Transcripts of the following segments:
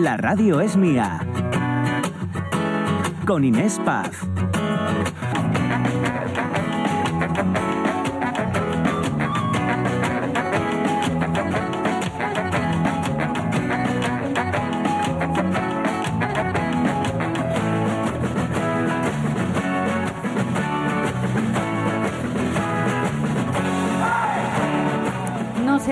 La radio es mía. Con Inés Paz.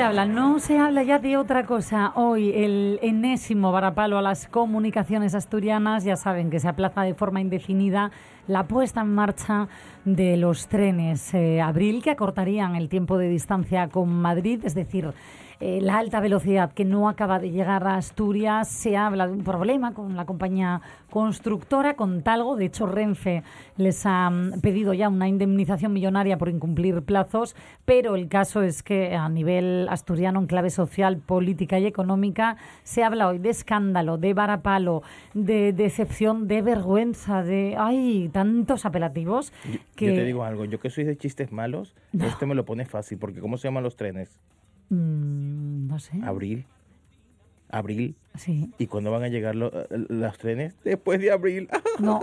Habla, no se habla ya de otra cosa. Hoy el enésimo varapalo a las comunicaciones asturianas, ya saben que se aplaza de forma indefinida la puesta en marcha de los trenes eh, Abril que acortarían el tiempo de distancia con Madrid, es decir, eh, la alta velocidad que no acaba de llegar a Asturias. Se habla de un problema con la compañía constructora, con Talgo. De hecho, Renfe les ha mm, pedido ya una indemnización millonaria por incumplir plazos, pero el caso es que a nivel asturiano, en clave social, política y económica, se habla hoy de escándalo, de varapalo, de decepción, de vergüenza, de... ¡Ay! Tantos apelativos que... Yo te digo algo, yo que soy de chistes malos, este me lo pone fácil, porque ¿cómo se llaman los trenes? Mm, no sé. Abril. Abril. Sí. ¿Y cuándo van a llegar lo- los trenes? Después de abril. No,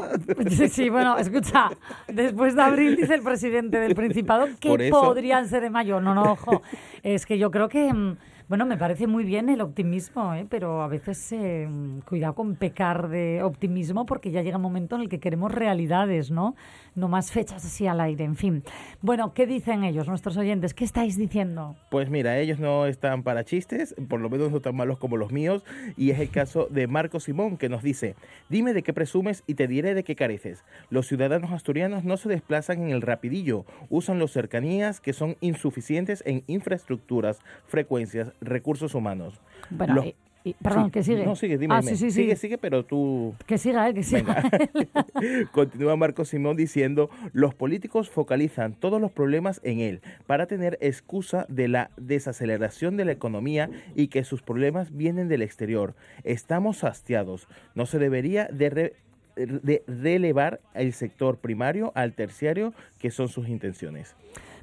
sí, sí, bueno, escucha, después de abril dice el presidente del Principado que podrían ser de mayo. No, no, ojo, es que yo creo que, mm, bueno, me parece muy bien el optimismo, ¿eh? pero a veces eh, cuidado con pecar de optimismo porque ya llega un momento en el que queremos realidades, ¿no? No más fechas así al aire, en fin. Bueno, ¿qué dicen ellos, nuestros oyentes? ¿Qué estáis diciendo? Pues mira, ellos no están para chistes, por lo menos no tan malos como los míos, y es el caso de Marco Simón que nos dice, dime de qué presumes y te diré de qué careces. Los ciudadanos asturianos no se desplazan en el rapidillo, usan los cercanías que son insuficientes en infraestructuras, frecuencias, recursos humanos. Bueno, Los- y- y- perdón, Sí, que sigue. No, sigue, dime, Ah, sí, sí, sí. Sigue, sigue, pero tú... Que siga, ¿eh? Que siga. Continúa Marco Simón diciendo, los políticos focalizan todos los problemas en él para tener excusa de la desaceleración de la economía y que sus problemas vienen del exterior. Estamos hastiados. No se debería de, re- de relevar el sector primario al terciario, que son sus intenciones.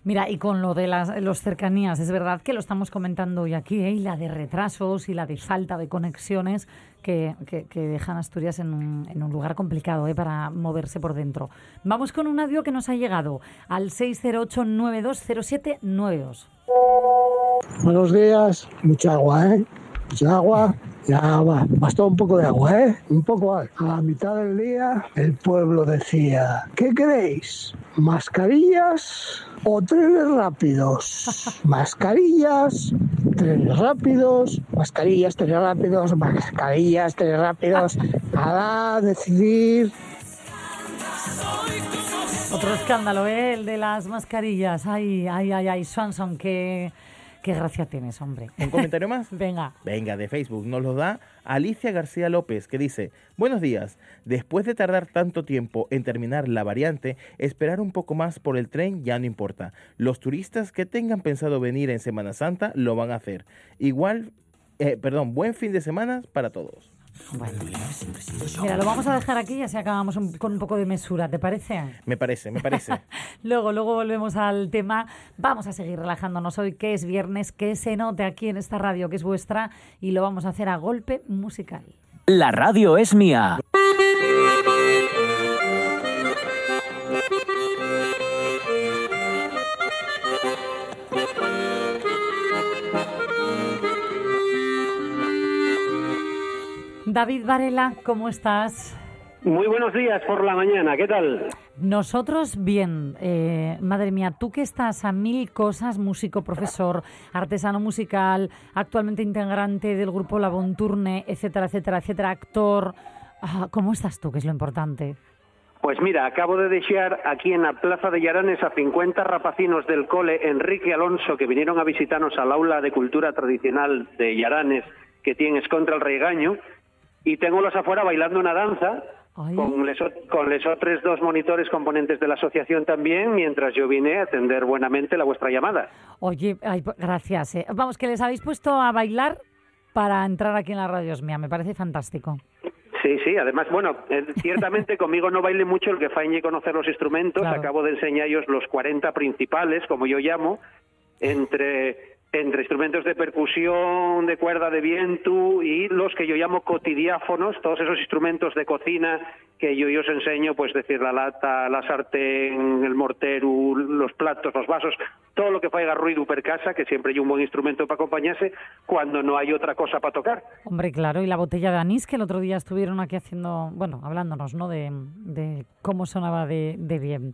Mira, y con lo de las los cercanías, es verdad que lo estamos comentando hoy aquí, ¿eh? y la de retrasos y la de falta de conexiones que, que- dejan Asturias en un, en un lugar complicado ¿eh? para moverse por dentro. Vamos con un audio que nos ha llegado al 608-920792. Buenos días, mucha agua, ¿eh? Mucha agua, ya va, bastó un poco de agua, ¿eh? Un poco a a la mitad del día el pueblo decía, ¿qué queréis? ¿Mascarillas o trenes rápidos? Mascarillas, trenes rápidos, mascarillas, trenes rápidos, mascarillas, trenes rápidos. Nada, decidir. Otro escándalo, ¿eh? el de las mascarillas. Ay, ay, ay, ay, Swanson, qué, qué gracia tienes, hombre. ¿Un comentario más? Venga. Venga, de Facebook nos lo da Alicia García López, que dice, buenos días, después de tardar tanto tiempo en terminar la variante, esperar un poco más por el tren ya no importa. Los turistas que tengan pensado venir en Semana Santa lo van a hacer. Igual, eh, perdón, buen fin de semana para todos. Bueno, mira, lo vamos a dejar aquí y así acabamos un- con un poco de mesura, ¿te parece? Me parece, me parece. Luego, luego volvemos al tema. Vamos a seguir relajándonos hoy, que es viernes, que se note aquí en esta radio que es vuestra y lo vamos a hacer a golpe musical. La radio es mía. David Varela, ¿cómo estás? Muy buenos días por la mañana, ¿qué tal? Nosotros bien, eh, madre mía, tú que estás a mil cosas, músico, profesor, artesano musical, actualmente integrante del grupo La Bonturne, etcétera, etcétera, etcétera, actor, ah, ¿cómo estás tú, que es lo importante? Pues mira, acabo de desear aquí en la Plaza de Llaranes a 50 rapacinos del cole Enrique Alonso que vinieron a visitarnos al aula de cultura tradicional de Llaranes que tienes contra el regaño y tengo los afuera bailando una danza Ay. con les, con les otros dos monitores componentes de la asociación también mientras yo vine a atender buenamente la vuestra llamada. Oye, ay, pues, gracias. eh. Vamos, que les habéis puesto a bailar para entrar aquí en la radio es mía. Me parece fantástico. Sí, sí, además, bueno, eh, ciertamente conmigo no baile mucho el que fañe conocer los instrumentos. Claro. Acabo de enseñaros los 40 principales, como yo llamo, entre, entre instrumentos de percusión, de cuerda de viento y los que yo llamo cotidiáfonos, todos esos instrumentos de cocina que yo, yo os enseño, pues decir, la lata, la sartén, el mortero, los platos, los vasos, todo lo que faiga ruido per casa, que siempre hay un buen instrumento para acompañarse cuando no hay otra cosa para tocar. Hombre, claro, y la botella de anís que el otro día estuvieron aquí haciendo, bueno, hablándonos, ¿no? De, de cómo sonaba de, de bien.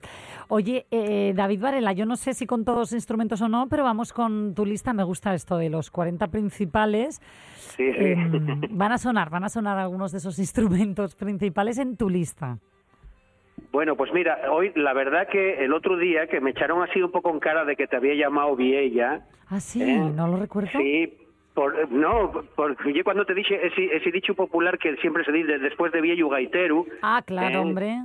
Oye, eh, David Varela, yo no sé si con todos los instrumentos o no, pero vamos con tu lista. Me gusta esto de los 40 principales. Sí, sí. Em, van a sonar, van a sonar algunos de esos instrumentos principales en tu lista. Bueno, pues mira, hoy la verdad que el otro día que me echaron así un poco en cara de que te había llamado Viella. Ah, sí, ¿eh? no lo recuerdo. Sí, por, no, porque yo cuando te dije ese, ese dicho popular que siempre se dice después de Viejo Gaiteru. Ah, claro, ¿eh? hombre.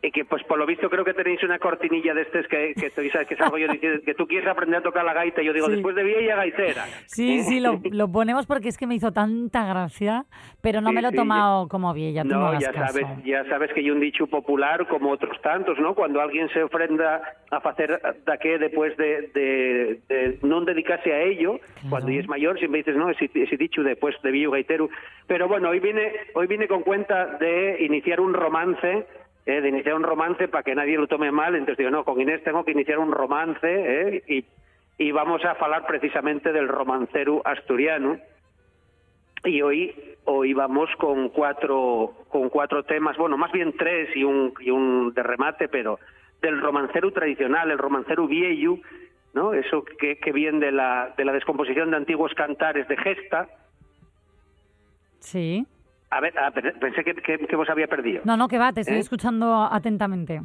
Y que pues por lo visto creo que tenéis una cortinilla de estos que, que, que salgo yo diciendo que tú quieres aprender a tocar la gaita. Y yo digo, Sí. después de Vieja Gaitera. Sí, ¿eh? sí, lo, lo ponemos porque es que me hizo tanta gracia, pero no Sí, me lo he sí, tomado como Viella, tú no, No, ya caso. sabes, ya sabes que hay un dicho popular como otros tantos, ¿no? Cuando alguien se ofrenda a hacer da que después de, de, de no dedicarse a ello, Claro. cuando ya es mayor, siempre dices, no, ese, ese dicho después de Villo Gaiteru. Pero bueno, hoy vine, hoy vine con cuenta de iniciar un romance, eh, de iniciar un romance para que nadie lo tome mal, entonces digo, no, con Inés tengo que iniciar un romance, eh, y, y vamos a hablar precisamente del romancero asturiano. Y hoy hoy vamos con cuatro con cuatro temas. Bueno más bien tres y un y un de remate pero del romancero tradicional el romancero viejo no eso que, que viene de la de la descomposición de antiguos cantares de gesta. Sí. A ver a ver, pensé que, que, que vos había perdido No, no, que va, te estoy ¿Eh? escuchando atentamente.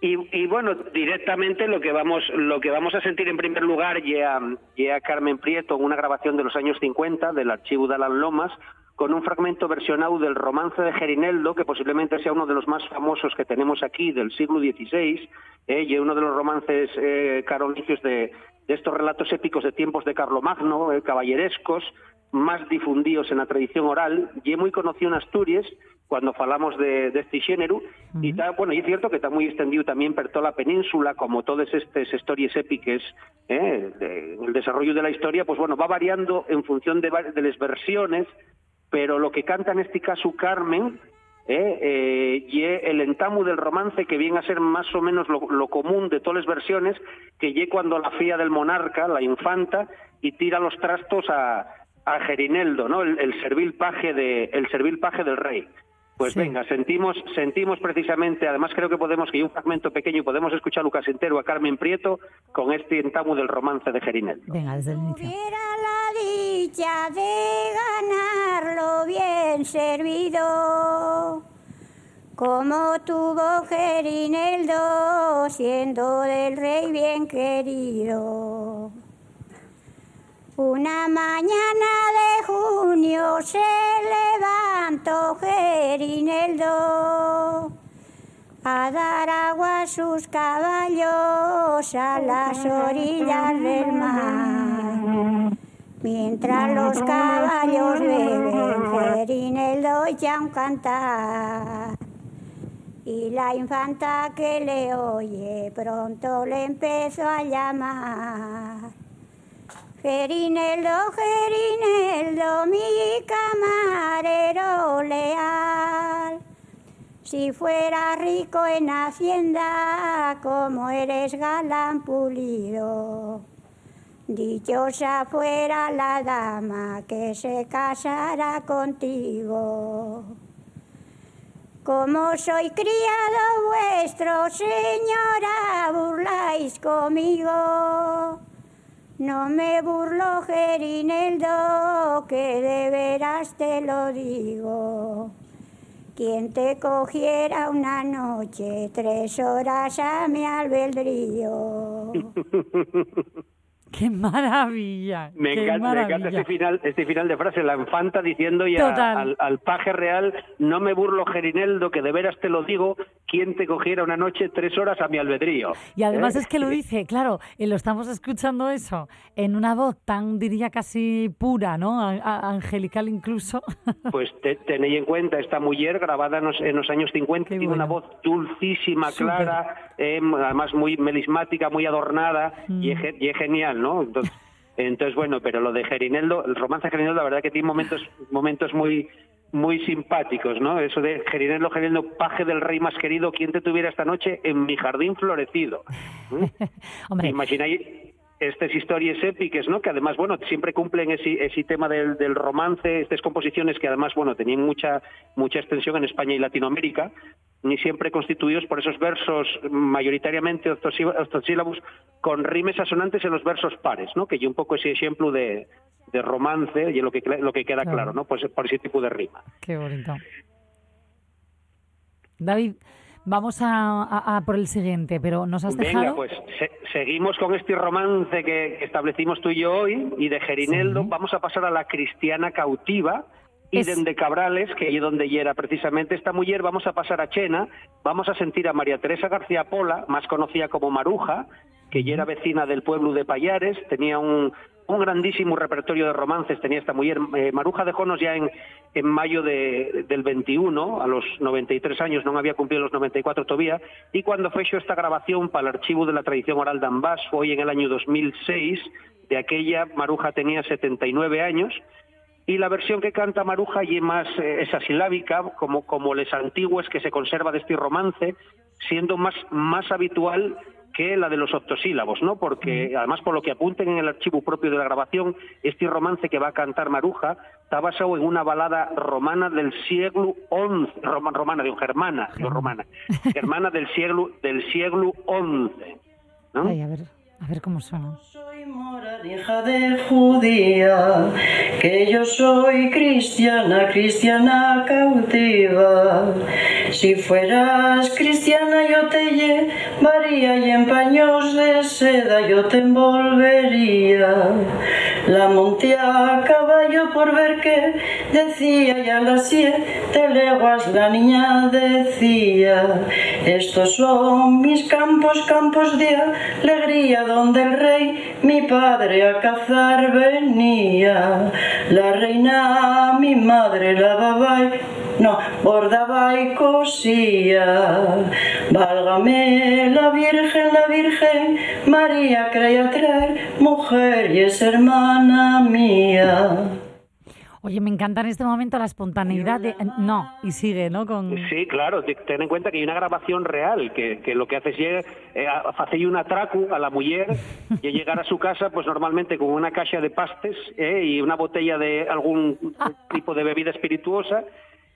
Y, y bueno, directamente lo que vamos lo que vamos a sentir en primer lugar ya, ya Carmen Prieto en una grabación de los años 50 del archivo de Alan Lomas con un fragmento versionado del romance de Gerineldo, que posiblemente sea uno de los más famosos que tenemos aquí del siglo XVI, eh, y uno de los romances eh, carolicios de, de estos relatos épicos de tiempos de Carlomagno, eh, caballerescos, más difundidos en la tradición oral, y es muy conocido en Asturias cuando falamos de, de este género, y está, bueno, y es cierto que está muy extendido también por toda la península, como todas estas historias épicas, eh, de- el desarrollo de la historia, pues bueno, va variando en función de, las versiones, pero lo que canta en este caso Carmen, eh, eh, y el entamu del romance que viene a ser más o menos lo, lo común de todas las versiones, que ye cuando la fía del monarca, la infanta, y tira los trastos a, a Gerineldo, ¿no? El, el servil paje de, el servil paje del rey. Pues Sí. venga, sentimos, sentimos precisamente, además creo que podemos, que hay un fragmento pequeño, y podemos escuchar Lucas entero a Carmen Prieto con este entamu del romance de Gerineldo. Venga, desde el inicio. Tuviera la dicha de ganarlo bien servido, como tuvo Gerineldo, siendo del rey bien querido. Una mañana de junio se levantó Gerineldo a dar agua a sus caballos a las orillas del mar. Mientras los caballos beben, Gerineldo echa un cantar. Y la infanta que le oye pronto le empezó a llamar. Gerineldo, Gerineldo, mi camarero leal. Si fuera rico en hacienda, como eres galán pulido. Dichosa fuera la dama que se casara contigo. Como soy criado vuestro, señora, burláis conmigo. No me burlo, Gerineldo, que de veras te lo digo. quien te cogiera una noche, tres horas a mi albedrío. ¡Qué maravilla! Me qué encanta, me encanta maravilla. este final, este final de frase, la infanta diciendo ya Total. al, al paje real, no me burlo Gerineldo, que de veras te lo digo, quien te cogiera una noche tres horas a mi albedrío. Y además ¿Eh? es que lo dice, claro, eh, lo estamos escuchando eso en una voz tan, diría, casi pura, ¿no? A- a- angelical incluso. Pues te, tenéis en cuenta, esta mujer grabada en los, en los años 50 Qué tiene una voz dulcísima, clara, eh, además muy melismática, muy adornada Mm. y, es, y es genial, ¿no? Entonces, entonces, bueno, pero lo de Gerineldo, el romance de Gerineldo, la verdad que tiene momentos, momentos muy muy simpáticos, ¿no? Eso de Gerineldo, Gerineldo, paje del rey más querido, ¿quién te tuviera esta noche en mi jardín florecido? ¿Mm? Hombre, Imagináis estas historias épicas, ¿no? Que además, bueno, siempre cumplen ese, ese tema del, del romance, estas composiciones que además, bueno, tenían mucha mucha extensión en España y Latinoamérica, ni siempre constituidos por esos versos mayoritariamente octosí- octosílabos con rimes asonantes en los versos pares, ¿no? Que yo un poco ese ejemplo de, de romance y lo que lo que queda Claro. claro, ¿no? Pues por ese tipo de rima. qué bonito. David, vamos a, a- a por el siguiente, pero nos has Venga, dejado... pues se- seguimos con este romance que, establecimos tú y yo hoy, y de Gerineldo. Sí. vamos a pasar a la cristiana cautiva, y Es- de Cabrales, que es donde era precisamente esta mujer, vamos a pasar a Chena, vamos a sentir a María Teresa García Pola, más conocida como Maruja, que ya era vecina del pueblo de Payares, tenía un, un grandísimo repertorio de romances, tenía esta mujer. Eh, Maruja dejónos ya en, en mayo de- del 21, a los 93 años, no había cumplido los 94 todavía, y cuando hecho esta grabación para el archivo de la tradición oral de Ambás, hoy en el año 2006, de aquella Maruja tenía 79 años, y la versión que canta Maruja y más eh, esa silábica, como, como les antiguos que se conserva de este romance, siendo más, más habitual que la de los octosílabos, ¿no? Porque además por lo que apunten en el archivo propio de la grabación, este romance que va a cantar Maruja está basado en una balada romana del siglo XI, roma- romana, digo, germana, no romana, germana del siglo del siglo XI, ¿no? Ay, a ver, a ver cómo suena. Soy mora, hija de judía, que yo soy cristiana, cristiana cautiva. Si fueras cristiana yo te llevaría y en paños de seda yo te envolvería. La monté a caballo por ver qué decía y a las siete leguas la niña decía estos son mis campos, campos de alegría donde el rey mi padre a cazar venía la reina mi madre lavaba y no, bordaba y cosía. Válgame la Virgen, la Virgen María, creía traer mujer y es hermana mía. Oye, me encanta en este momento la espontaneidad de... No, y sigue, ¿no? Con... Sí, claro, te- ten en cuenta que hay una grabación real, que, que lo que hace es eh, a- hace un atraco a la mujer y llegar a su casa, pues normalmente con una caja de pastes eh, y una botella de algún tipo de bebida espirituosa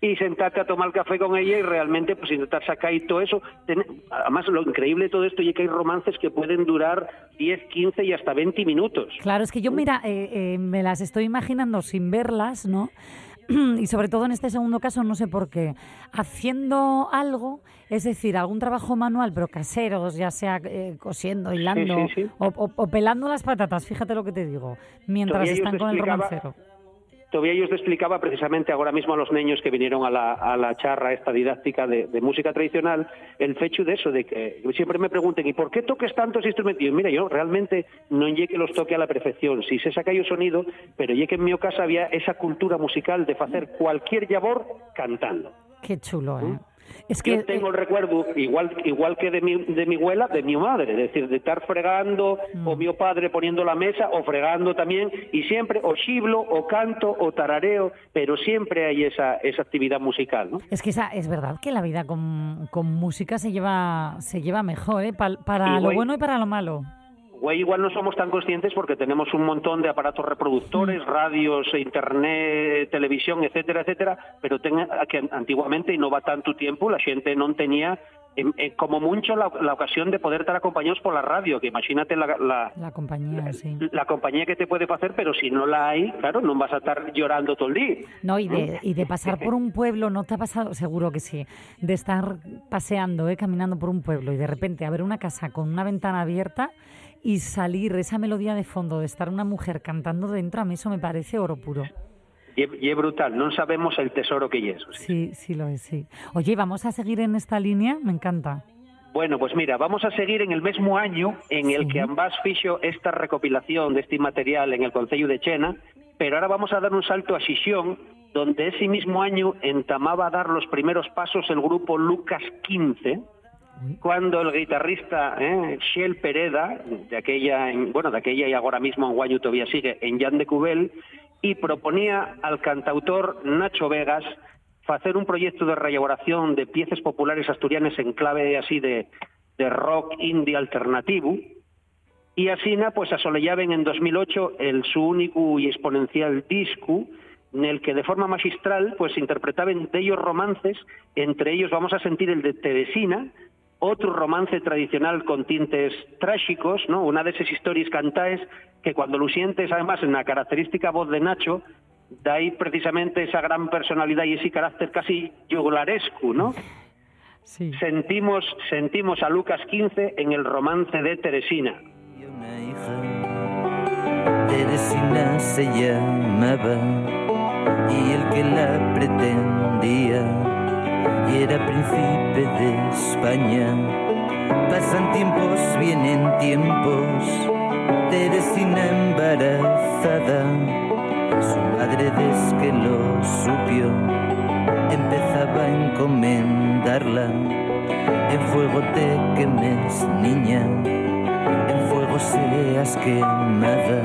y sentarte a tomar café con ella y realmente pues intentar sacar y todo eso. Además, lo increíble de todo esto es que hay romances que pueden durar 10, 15 y hasta 20 minutos. Claro, es que yo, mira, eh, eh, me las estoy imaginando sin verlas, ¿no? Y sobre todo en este segundo caso, no sé por qué, haciendo algo, es decir, algún trabajo manual, pero casero, ya sea eh, cosiendo, hilando sí, sí. O, o- o pelando las patatas, fíjate lo que te digo, mientras Todavía están con el romancero. Todavía yo os explicaba precisamente ahora mismo a los niños que vinieron a la, a la charla esta didáctica de, de música tradicional el fecho de eso, de que siempre me pregunten ¿y por qué toques tantos instrumentos? Y yo, mira, yo realmente no llegué que los toque a la perfección, si se saca yo sonido, pero llegué que en mi casa había esa cultura musical de hacer cualquier labor cantando. Qué chulo, ¿eh? Es que Yo tengo el recuerdo, igual igual que de mi, de mi abuela, de mi madre, es decir, de estar fregando, Mm. o mi padre poniendo la mesa, o fregando también, y siempre o chiblo, o canto, o tarareo, pero siempre hay esa, esa actividad musical, ¿no? Es que esa, es verdad que la vida con, con música se lleva, se lleva mejor, ¿eh? Pa- para Y lo voy- bueno y para lo malo. Güey, igual no somos tan conscientes porque tenemos un montón de aparatos reproductores, radios, internet, televisión, etcétera, etcétera, pero ten, que antiguamente, y no va tanto tiempo, la gente no tenía en- en como mucho la, la ocasión de poder estar acompañados por la radio, que imagínate la, la, La compañía, sí. la compañía que te puede hacer, pero si no la hay, claro, no vas a estar llorando todo el día. No, y de, y de pasar por un pueblo, ¿no te ha pasado? Seguro que sí. De estar paseando, ¿eh? caminando por un pueblo y de repente haber una casa con una ventana abierta y salir esa melodía de fondo, de estar una mujer cantando dentro, a mí eso me parece oro puro. Y, es brutal, no sabemos el tesoro que es. Sí, sí lo es, sí. Oye, ¿vamos a seguir en esta línea? Me encanta. Bueno, pues mira, vamos a seguir en el mismo año en el que ambas fixo esta recopilación de este material en el Concello de Chena, pero ahora vamos a dar un salto a Xixón, donde ese mismo año entamaba a dar los primeros pasos el grupo Lucas 15, cuando el guitarrista eh, Shell Pereda, de aquella, en- bueno, de aquella y ahora mismo en Guayu todavía sigue, en Jan de Cubel, y proponía al cantautor Nacho Vegas hacer un proyecto de reelaboración de piezas populares asturianas en clave así de, rock indie alternativo, y así pues asolellaban en 2008 el su único y exponencial disco en el que de forma magistral pues interpretaban de ellos romances, entre ellos vamos a sentir el de Teresina, otro romance tradicional con tintes trágicos, ¿no? Una de esas historias cantaes que cuando lo sientes además en la característica voz de Nacho, da ahí precisamente esa gran personalidad y ese carácter casi yugularesco, ¿no? Sentimos, sentimos a Lucas 15 en el romance de Teresina. Teresina se llamaba y el que la pretendía era príncipe de España. Pasan tiempos, vienen tiempos, Teresina embarazada, su madre desde que lo supió empezaba a encomendarla. En fuego te quemes, niña, en fuego seas quemada.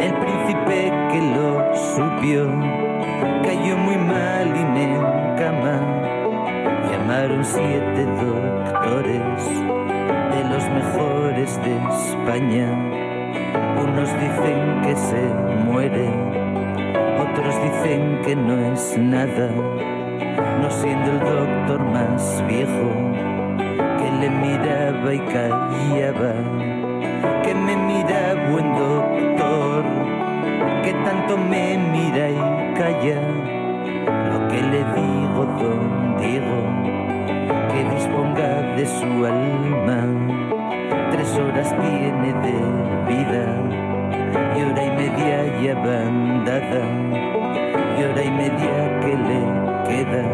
El príncipe que lo supió cayó muy mal y en cama. Llamaron siete doctores de los mejores de España. Unos dicen que se muere, otros dicen que no es nada. No siendo el doctor más viejo que le miraba y callaba que me mira buen doctor, que tanto me mira y calla. Lo que le digo, disponga su alma. Tres horas tiene de vida y hora y media ya bandada y hora y media que le queda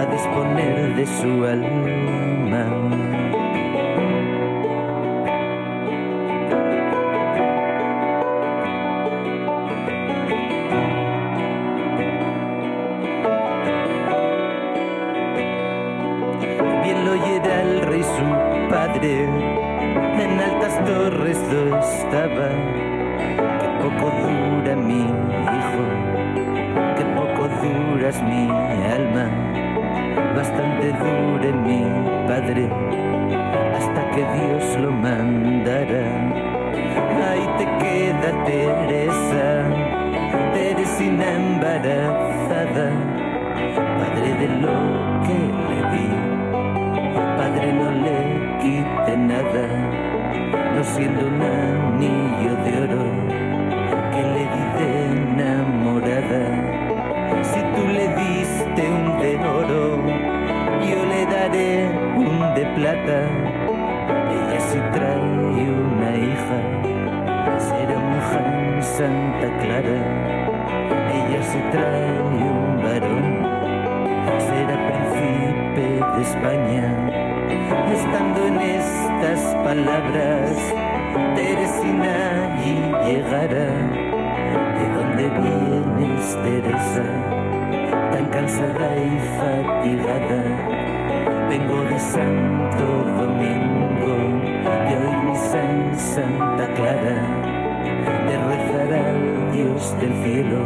a disponer de su alma. Dure mi padre, hasta que Dios lo mandara. Ahí te queda Teresa, Teresina embarazada, padre de lo que le di padre no le quite nada, no siendo un estas palabras, Teresina allí llegará. ¿De dónde vienes, Teresa? Tan cansada y fatigada. Vengo de Santo Domingo, de hoy misa en Santa Clara, de rezar al Dios del cielo,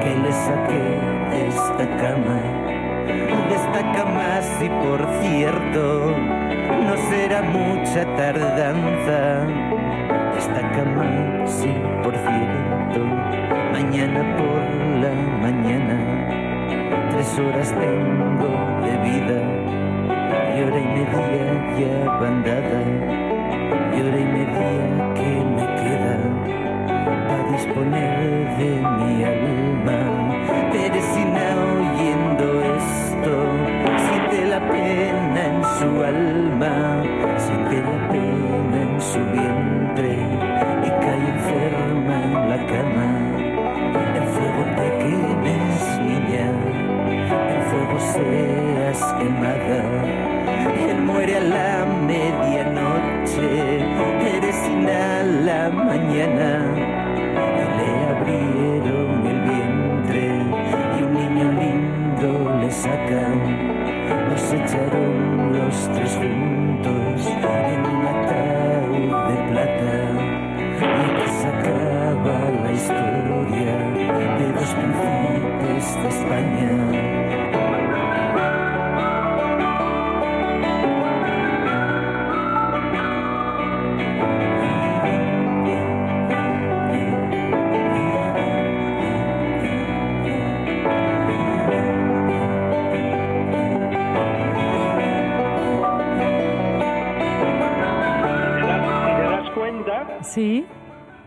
que le saque de esta cama de esta cama si por cierto no será mucha tardanza esta cama si por cierto mañana por la mañana tres horas tengo de vida y hora y media ya bandada, y hora y media que me queda para disponer de mi alma. Fuego seas quemada. Él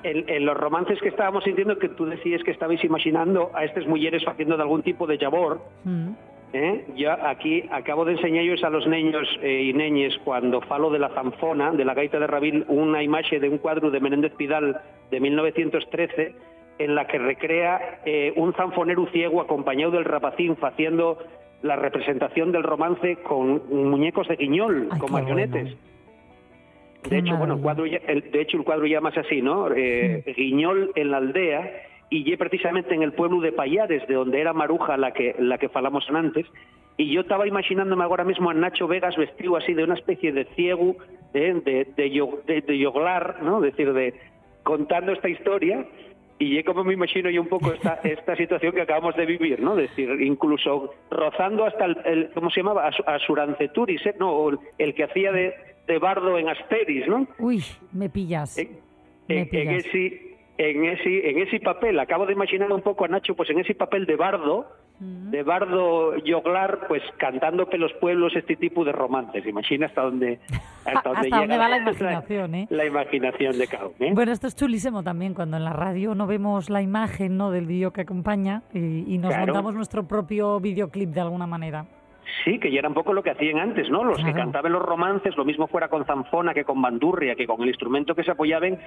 en, en los romances que estábamos sintiendo, que tú decías que estabais imaginando a estas mujeres haciendo de algún tipo de labor, Mm. ¿eh? yo aquí acabo de enseñarles a los niños eh, y neñes cuando falo de la zanfona, de la gaita de Rabil, una imagen de un cuadro de Menéndez Pidal de 1913 en la que recrea eh, un zanfonero ciego acompañado del rapacín haciendo la representación del romance con muñecos de guiñol, Ay, con marionetes. bueno. De hecho, bueno, el cuadro ya- el- de hecho el cuadro llama así, ¿no? Eh, Guiñol en la aldea y precisamente en el pueblo de Payares, de donde era Maruja la que la que falamos antes. Y yo estaba imaginándome ahora mismo a Nacho Vegas vestido así de una especie de ciego, ¿eh? de, de, yo- de- de yoglar, ¿no? Es decir, de contando esta historia. Y yo como me imagino yo un poco esta, esta situación que acabamos de vivir, ¿no? Es decir, incluso rozando hasta el, el- ¿cómo se llamaba? As- Asuranceturis, ¿eh? No, el, el que hacía de, de bardo en Asteris, ¿no? Uy, me pillas. En, Me en- en pillas. ese, en, ese, en ese papel, acabo de imaginar un poco a Nacho, pues en ese papel de bardo, de bardo yoglar, pues cantando que los pueblos este tipo de romances. Imagina hasta dónde, hasta dónde, Hasta llega va la imaginación, ¿eh? la imaginación de uno, ¿eh? Bueno, esto es chulísimo también cuando en la radio no vemos la imagen ¿no? del vídeo que acompaña y, y nos Claro. montamos nuestro propio videoclip de alguna manera. Sí, que ya era un poco lo que hacían antes, ¿no? Los que cantaban los romances, lo mismo fuera con zanfona que con bandurria, que con el instrumento que se apoyaban,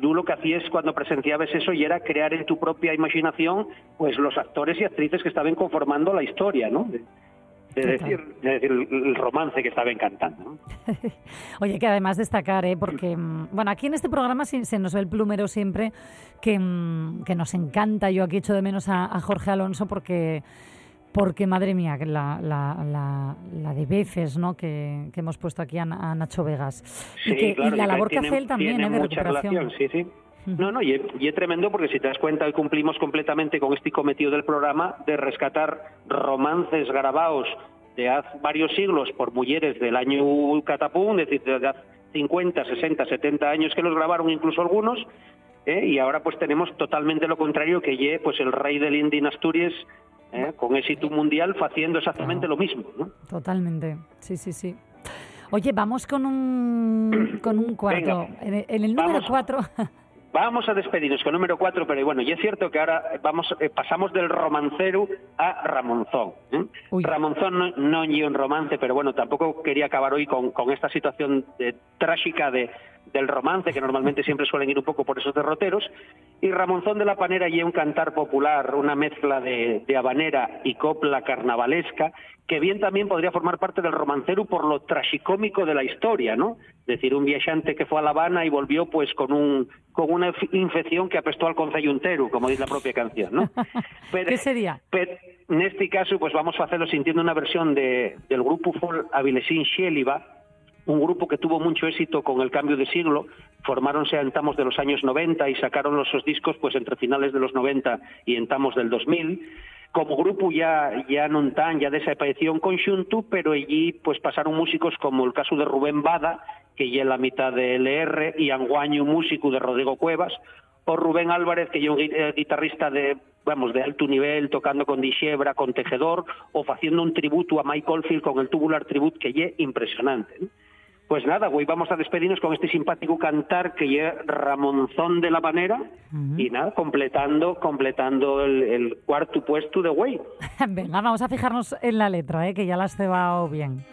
tú lo que hacías cuando presenciabas eso y era crear en tu propia imaginación, pues los actores y actrices que estaban conformando la historia, ¿no? De, decir, de decir el el romance que estaban cantando. ¿no? Oye, que además destacar, ¿eh? porque, mm, bueno, aquí en este programa sí se nos ve el plumero siempre, que, mm, que nos encanta. Yo aquí echo de menos a, a Jorge Alonso porque, porque madre mía, que la, la, la, la de veces ¿no? que, que hemos puesto aquí a, Na- a Nacho Vegas. y, la labor que hace él también, ¿eh? de mucha recuperación. relación, sí, sí. No, no, y es, y es tremendo porque si te das cuenta, hoy cumplimos completamente con este cometido del programa de rescatar romances grabados de hace varios siglos por mujeres del año catapum, es decir, de hace 50, 60, 70 años que los grabaron incluso algunos, ¿eh? y ahora pues tenemos totalmente lo contrario que ye pues el rey del indie en Asturias ¿eh? con éxito mundial haciendo exactamente lo mismo, ¿no? Totalmente, sí, sí, sí. Oye, vamos con un, con un cuarto. Venga. En el, número Vamos. cuatro, Vamos a despedirnos con el número 4, pero bueno, y es cierto que ahora vamos eh, pasamos del romancero a Ramonzón. ¿eh? Ramonzón no, no un romance, pero bueno, tampoco quería acabar hoy con, con esta situación de- trágica de, del romance, que normalmente siempre suelen ir un poco por esos derroteros. Y Ramonzón de la Panera y un cantar popular, una mezcla de, de habanera y copla carnavalesca, que bien también podría formar parte del romancero por lo tragicómico de la historia, ¿no? Es decir, un viajante que fue a La Habana y volvió pues con un con una inf- infección que apestó al concello entero, como dice la propia canción, ¿no? Pero- ¿qué sería? pero en este caso, pues vamos a hacerlo sintiendo una versión de, del grupo folk Avilesín Xéliba, un grupo que tuvo mucho éxito con el cambio de siglo, formáronse a entamos de los años 90 y sacaron sus discos pues entre finales de los 90 y entamos del 2000. Como grupo ya ya non tan, ya desapareció en conjunto, pero allí pues pasaron músicos como el caso de Rubén Bada, que ya la mitad de LR, y Anguaño, músico de Rodrigo Cuevas, por Rubén Álvarez, que é un eh, guitarrista de vamos de alto nivel, tocando con Dixebra, con Tejedor, o haciendo un tributo a Mike Oldfield con el Tubular Tribute, que lle impresionante. Pues nada, güey, vamos a despedirnos con este simpático cantar que lle Ramonzón de la Panera, y nada, completando completando el, el cuarto puesto de güey. Venga, vamos a fijarnos en la letra, ¿eh? que ya la has cebado bien.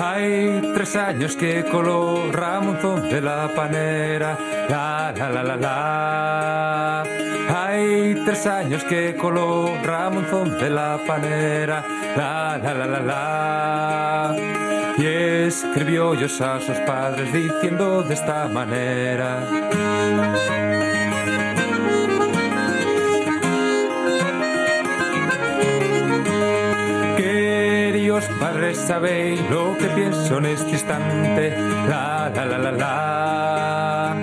Hay tres años que coló Ramonzón de la panera. La la la la la. Hay tres años que coló Ramonzón de la panera. La la la la la. Y escribió yo a sus padres diciendo de esta manera. Padres, sabéis lo que pienso en este instante. La, la, la, la, la.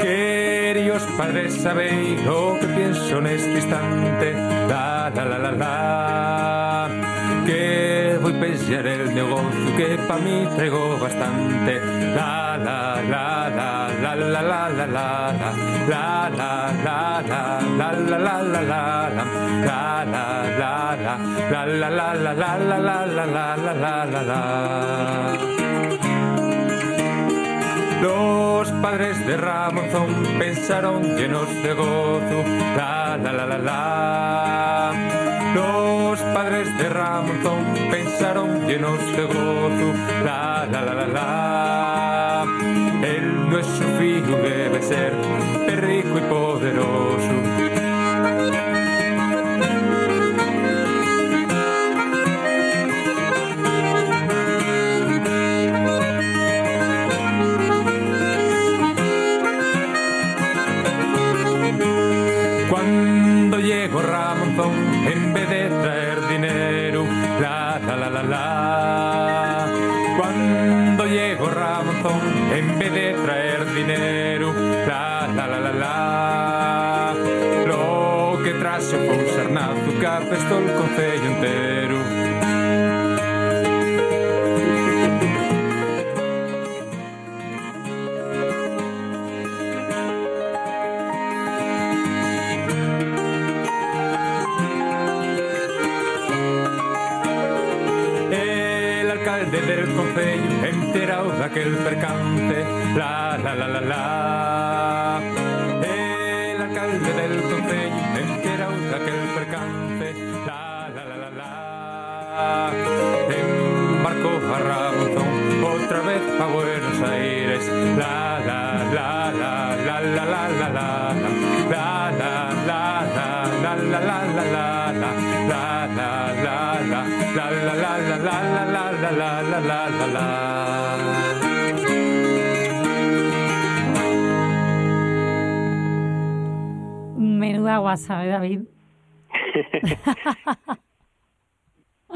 Queridos padres, sabéis lo que pienso en este instante. La, la, la, la, la. Que voy a pensar el negocio que para mí traigo bastante. La, la, la, la, la, la, la, la, la, la. La, la, la, la, la, la, la, la, la, la. La, la, la, la, la, la, la, la, la, la, la, la, la, la, la, la. Los padres de Ramonzón pensaron llenos de gozo. La, la, la, la, la. Los padres de Ramonzón pensaron llenos de gozo. La, la, la, la, la. Él no es su hijo, debe ser rico y poderoso. Gira presto il conceglio intero. del concello enterado de aquel percance. La la la la la. A Buenos Aires. La la la la la la la la la. La la la la la la la la la. La la la la la la la la la la la la la la la la Menuda guasa, ¿eh, David?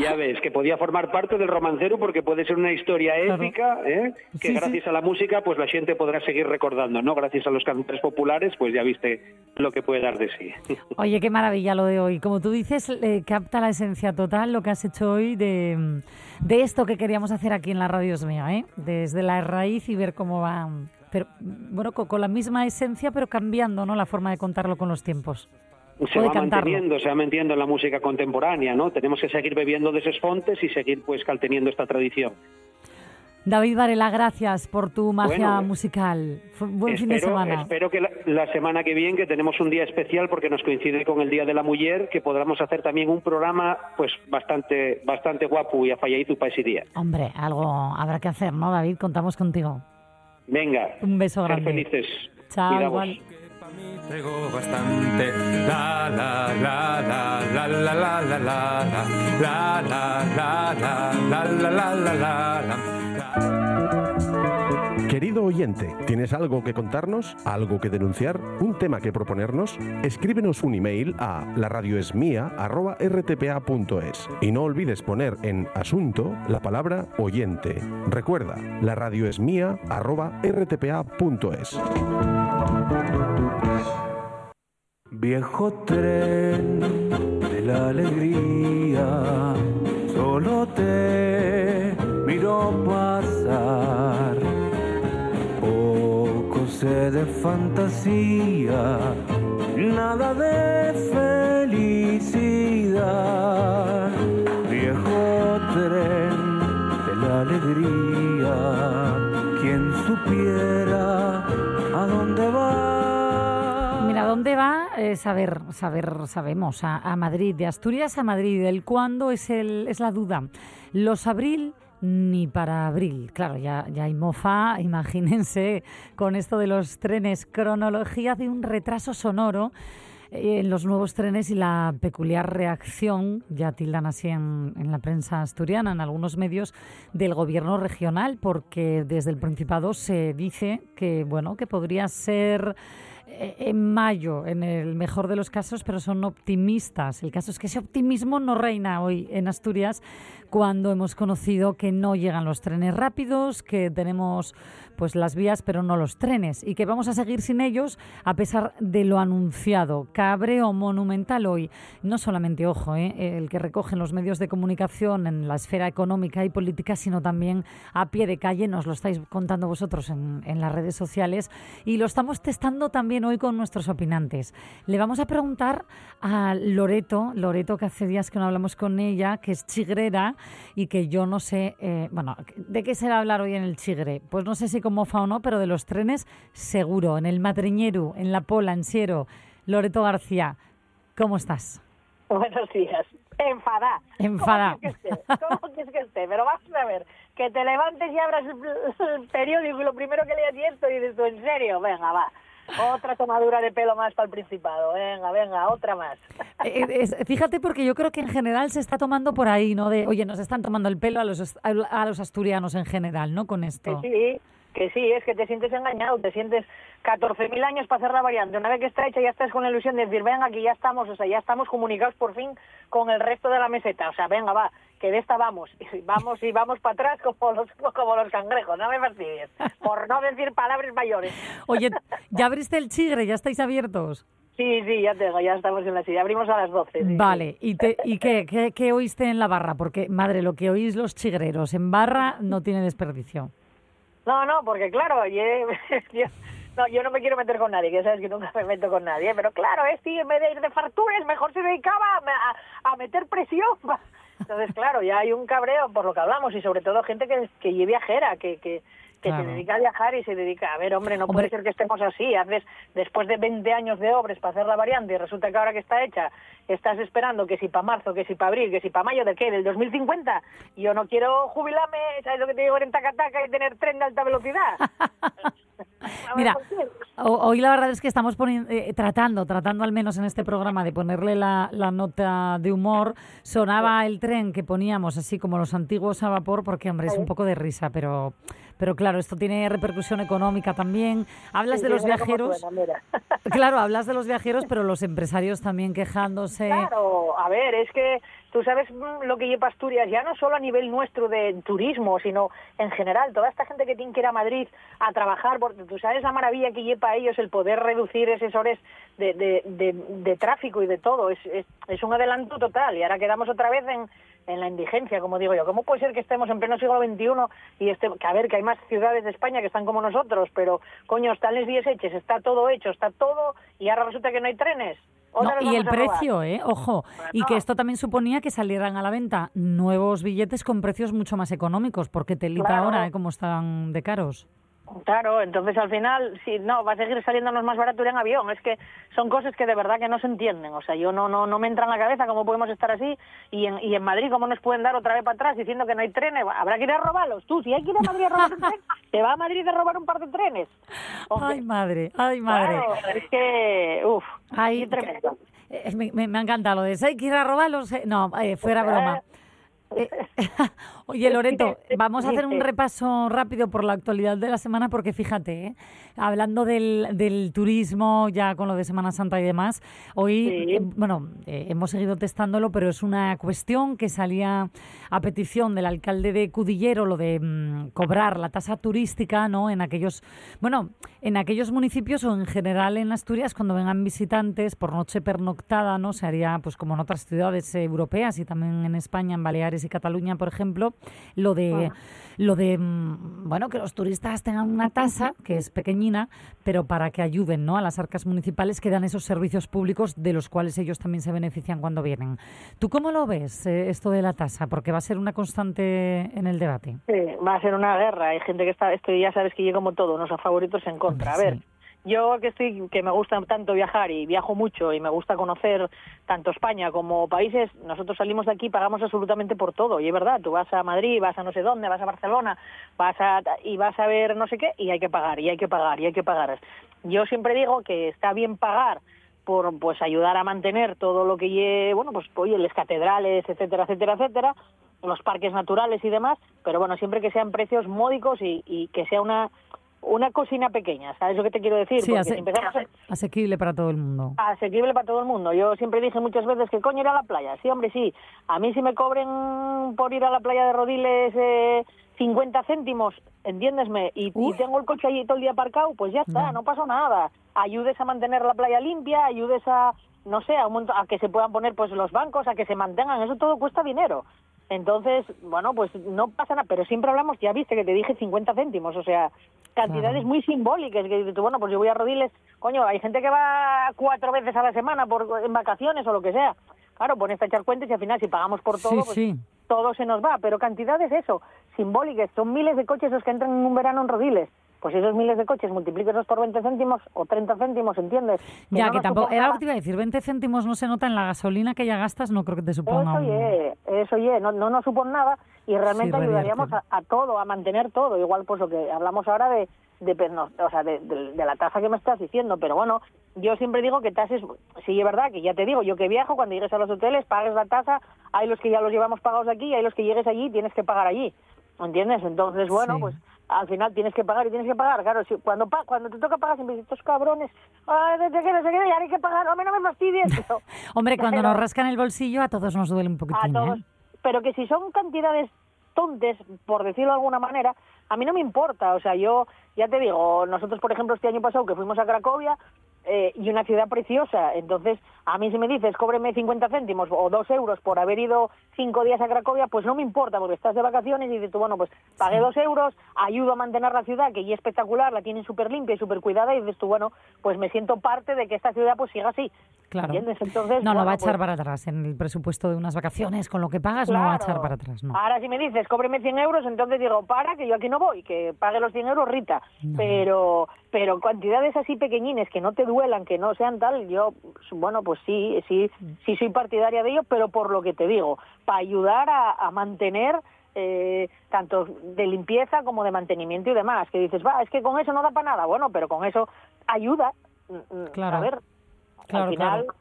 Ya ves, que podía formar parte del romancero porque puede ser una historia épica, ¿eh? que Sí, sí. gracias a la música pues la gente podrá seguir recordando, ¿no? Gracias a los cantantes populares pues ya viste lo que puede dar de sí. Oye, qué maravilla lo de hoy. Como tú dices, eh, capta la esencia total lo que has hecho hoy de, de esto que queríamos hacer aquí en la radio es mía, ¿eh? Desde la raíz y ver cómo va. Pero, bueno, co- con, la misma esencia, pero cambiando, ¿no? La forma de contarlo con los tiempos. Se va cantarlo. manteniendo, se va manteniendo en la música contemporánea, ¿no? Tenemos que seguir bebiendo de esas fontes y seguir pues calteniendo esta tradición. David Varela, gracias por tu magia Bueno, musical. Buen fin de semana. espero que la, la semana que viene, que tenemos un día especial porque nos coincide con el Día de la Mujer, que podamos hacer también un programa pues bastante bastante guapo y afalladizo para ese día. Hombre, algo habrá que hacer, ¿no, David? Contamos contigo. Venga, Un beso ser grande. felices. Chao, Querido oyente, ¿tienes algo que contarnos? ¿Algo que denunciar? ¿Un tema que proponernos? Escríbenos un email a laradioesmia.rtpa.es y no olvides poner en asunto la palabra oyente. Recuerda, la Viejo tren de la alegría, solo te miro pasar. sé de fantasía, nada de felicidad. Dónde va? Eh, saber, saber, sabemos. A, Madrid, de Asturias a Madrid. El cuándo es, el, es la duda. Los abril ni para abril. Claro, ya, ya hay mofa, imagínense, con esto de los trenes. Cronología de un retraso sonoro eh, en los nuevos trenes y la peculiar reacción, ya tildan así en, en la prensa asturiana, en algunos medios, del gobierno regional, porque desde el Principado se dice que, bueno, que podría ser en mayo, en el mejor de los casos, pero son optimistas. El caso es que ese optimismo no reina hoy en Asturias cuando hemos conocido que no llegan los trenes rápidos, que tenemos pues las vías pero no los trenes y que vamos a seguir sin ellos a pesar de lo anunciado. Cabreo monumental hoy, no solamente, ojo, ¿eh? el que recogen los medios de comunicación en la esfera económica y política, sino también a pie de calle, nos lo estáis contando vosotros en, en las redes sociales y lo estamos testando también hoy con nuestros opinantes. Le vamos a preguntar a Loreto, Loreto que hace días que no hablamos con ella, que es chigrera y que yo no sé, eh, bueno, ¿de qué se va a hablar hoy en el chigre? Pues no sé si con mofa o no, pero de los trenes seguro, en el Madriñeru, en La Pola, en Siero. Loreto García, ¿cómo estás? Buenos días. Enfada. Enfada. ¿Cómo quieres que esté? ¿Cómo quieres que esté? Pero vamos a ver, que te levantes y abras el, el periódico y lo primero que leas esto y dices tú, ¿en serio? Venga, va. Otra tomadura de pelo más para el Principado. Venga, venga, otra más. Eh, es- fíjate porque yo creo que en general se está tomando por ahí, ¿no? De, oye, nos están tomando el pelo a los, a los asturianos en general, ¿no? Con esto. sí, que sí, es que te sientes engañado, te sientes 14.000 años para hacer la variante. Una vez que está hecha ya estás con la ilusión de decir, venga, aquí ya estamos, o sea, ya estamos comunicados por fin con el resto de la meseta. O sea, venga, va, que de esta vamos. Y vamos y vamos para atrás como los, como los cangrejos, no me fastidies. Por no decir palabras mayores. Oye, ¿ya abriste el chigre? ¿Ya estáis abiertos? Sí, sí, ya tengo, ya estamos en la silla. Abrimos a las 12. sí, sí. Vale, ¿y, te, y qué, qué, qué oíste en la barra? Porque, madre, lo que oís los chigreros en barra no tiene desperdicio. No, no, porque claro, yo, yo- no, yo no me quiero meter con nadie, que sabes que nunca me meto con nadie, pero claro, este en vez de ir de farturas, mejor se dedicaba a, a- meter presión. Entonces, claro, ya hay un cabreo por lo que hablamos y sobre todo gente que, que viajera, que, que, que Claro. se dedica a viajar y se dedica, a ver, hombre, no Hombre. puede ser que estemos así, haces después de 20 años de obras para hacer la variante y resulta que ahora que está hecha estás esperando que si para marzo, que si para abril, que si para mayo, ¿de qué? ¿Del 2050? Yo no quiero jubilarme, ¿sabes lo que te digo? En Tacataca y tener tren de alta velocidad. Mira, hoy la verdad es que estamos eh, tratando, tratando al menos en este programa de ponerle la, la nota de humor. Sonaba el tren que poníamos así como los antiguos a vapor, porque hombre, es un poco de risa, pero, pero claro, esto tiene repercusión económica también. Hablas Sí, de los viajeros. Claro, hablas de los viajeros, pero los empresarios también quejándose. Claro, a ver, es que tú sabes mm, lo que lleva Asturias, ya no solo a nivel nuestro de turismo, sino en general, toda esta gente que tiene que ir a Madrid a trabajar, porque tú sabes la maravilla que lleva a ellos el poder reducir esos horas de, de, de, de tráfico y de todo, es, es, es un adelanto total y ahora quedamos otra vez en, la indigencia, como digo yo. ¿Cómo puede ser que estemos en pleno siglo XXI y este, que a ver, que hay más ciudades de España que están como nosotros, pero coño, están les vías hechas, está todo hecho, está todo y ahora resulta que no hay trenes? No, Otra y el precio, ¿eh? Ojo. Y que esto también suponía que salieran a la venta nuevos billetes con precios mucho más económicos, porque telita Claro. ahora, ¿eh? Como están de caros. Claro, entonces al final, sí, no, va a seguir saliéndonos más barato ir en avión. Es que son cosas que de verdad que no se entienden. O sea, yo no, no, no me entra en la cabeza cómo podemos estar así y en, y en Madrid cómo nos pueden dar otra vez para atrás diciendo que no hay trenes. Habrá que ir a robarlos. Tú, si hay que ir a Madrid a robar un tren, te va a Madrid a robar un par de trenes. Ay, madre, ay, madre. Claro, es que, uff, Ay, tremendo. Eh, Me, me, me encanta lo de "Si hay que ir a robarlos. eh". No, eh, fuera broma. Eh, Oye, Loreto, vamos a hacer un repaso rápido por la actualidad de la semana porque fíjate, ¿eh? hablando del, del turismo, ya con lo de Semana Santa y demás, hoy, Sí. eh, bueno, eh, hemos seguido testándolo, pero es una cuestión que salía a petición del alcalde de Cudillero, lo de mm, cobrar la tasa turística, ¿no? En aquellos, bueno, en aquellos municipios o en general en Asturias, cuando vengan visitantes por noche pernoctada, ¿no? Se haría, pues como en otras ciudades europeas y también en España, en Baleares y Cataluña, por ejemplo, lo de lo de mm, bueno que los turistas tengan una tasa que es pequeñina, pero para que ayuden ¿no? a las arcas municipales que dan esos servicios públicos de los cuales ellos también se benefician cuando vienen. ¿Tú cómo lo ves eh, esto de la tasa? Porque va a ser una constante en el debate. Sí, va a ser una guerra. Hay gente que está, esto ya sabes que yo como todo, unos a favoritos en contra. A ver, yo que estoy, que me gusta tanto viajar y viajo mucho y me gusta conocer tanto España como países, nosotros salimos de aquí pagamos absolutamente por todo. Y es verdad, tú vas a Madrid, vas a no sé dónde, vas a Barcelona, vas a y vas a ver no sé qué y hay que pagar y hay que pagar y hay que pagar. Yo siempre digo que está bien pagar por pues ayudar a mantener todo lo que bueno, pues oye, las catedrales, etcétera, etcétera, etcétera, los parques naturales y demás, pero bueno, siempre que sean precios módicos y, y que sea una una cocina pequeña, ¿sabes lo que te quiero decir? Sí, ase- si empezamos a- asequible para todo el mundo. asequible para todo el mundo. Yo siempre dije muchas veces que coño ir a la playa. Sí, hombre, sí. A mí si me cobren por ir a la playa de Rodiles eh, 50 céntimos, entiéndesme, y, y tengo el coche allí todo el día aparcado, pues ya está, no pasa nada. Ayudes a mantener la playa limpia, ayudes a, no sé, a, un a que se puedan poner pues los bancos, a que se mantengan, eso todo cuesta dinero. Entonces, bueno, pues no pasa nada, pero siempre hablamos, ya viste que te dije 50 céntimos, o sea, cantidades Claro. muy simbólicas, que dices bueno, pues yo voy a Rodiles, coño, hay gente que va cuatro veces a la semana por en vacaciones o lo que sea. Claro, pones a echar cuentas y al final si pagamos por todo, Sí, pues sí. todo se nos va, pero cantidades eso, simbólicas, son miles de coches los que entran en un verano en Rodiles. Pues esos miles de coches, multiplíquenos por 20 céntimos o 30 céntimos, ¿entiendes? Ya, no que tampoco, era lo que te iba a decir, 20 céntimos no se nota en la gasolina que ya gastas, no creo que te suponga Eso ye, eso ye, no, no nos supone nada y realmente Sí, ayudaríamos a, a todo, a mantener todo. Igual pues lo que hablamos ahora de, de, no, o sea, de, de- de la tasa que me estás diciendo, pero bueno, yo siempre digo que tasas, sí es verdad que ya te digo, yo que viajo, cuando llegues a los hoteles pagues la tasa, hay los que ya los llevamos pagados aquí y hay los que llegues allí y tienes que pagar allí, ¿entiendes? Entonces, bueno, Sí. pues al final tienes que pagar y tienes que pagar, claro, si, cuando pa- cuando te toca pagar siempre dices, estos cabrones, ay, desde que, desde que, ya hay que pagar, a mí no me fastidies. Pero- Hombre, cuando pero- nos rascan el bolsillo a todos nos duele un a poquitín, todos. ¿eh? Pero que si son cantidades tontes, por decirlo de alguna manera, a mí no me importa. O sea, yo, ya te digo, nosotros, por ejemplo, este año pasado que fuimos a Cracovia, eh, y una ciudad preciosa, entonces a mí si me dices cóbreme 50 céntimos o 2 euros por haber ido 5 días a Cracovia, pues no me importa, porque estás de vacaciones y dices tú, bueno, pues pagué 2 euros, ayudo a mantener la ciudad, que ya es espectacular, la tienen súper limpia y súper cuidada, y dices tú, bueno, pues me siento parte de que esta ciudad pues siga así. Claro. ¿Entiendes? Entonces, No, no bueno, va a echar pues- para atrás. En el presupuesto de unas vacaciones, con lo que pagas, no va a echar Claro. para atrás, no. Ahora si me dices, cóbreme 100 euros, entonces digo, para, que yo aquí no voy, que pague los 100 euros Rita. Pero pero cantidades así pequeñines que no te duelan, que no sean tal, yo, bueno, pues sí, sí, sí soy partidaria de ello, pero por lo que te digo, para ayudar a, a mantener eh, tanto de limpieza como de mantenimiento y demás, que dices, va, es que con eso no da para nada, bueno, pero con eso ayuda, mm, mm, Claro. a ver, Claro, al final, claro.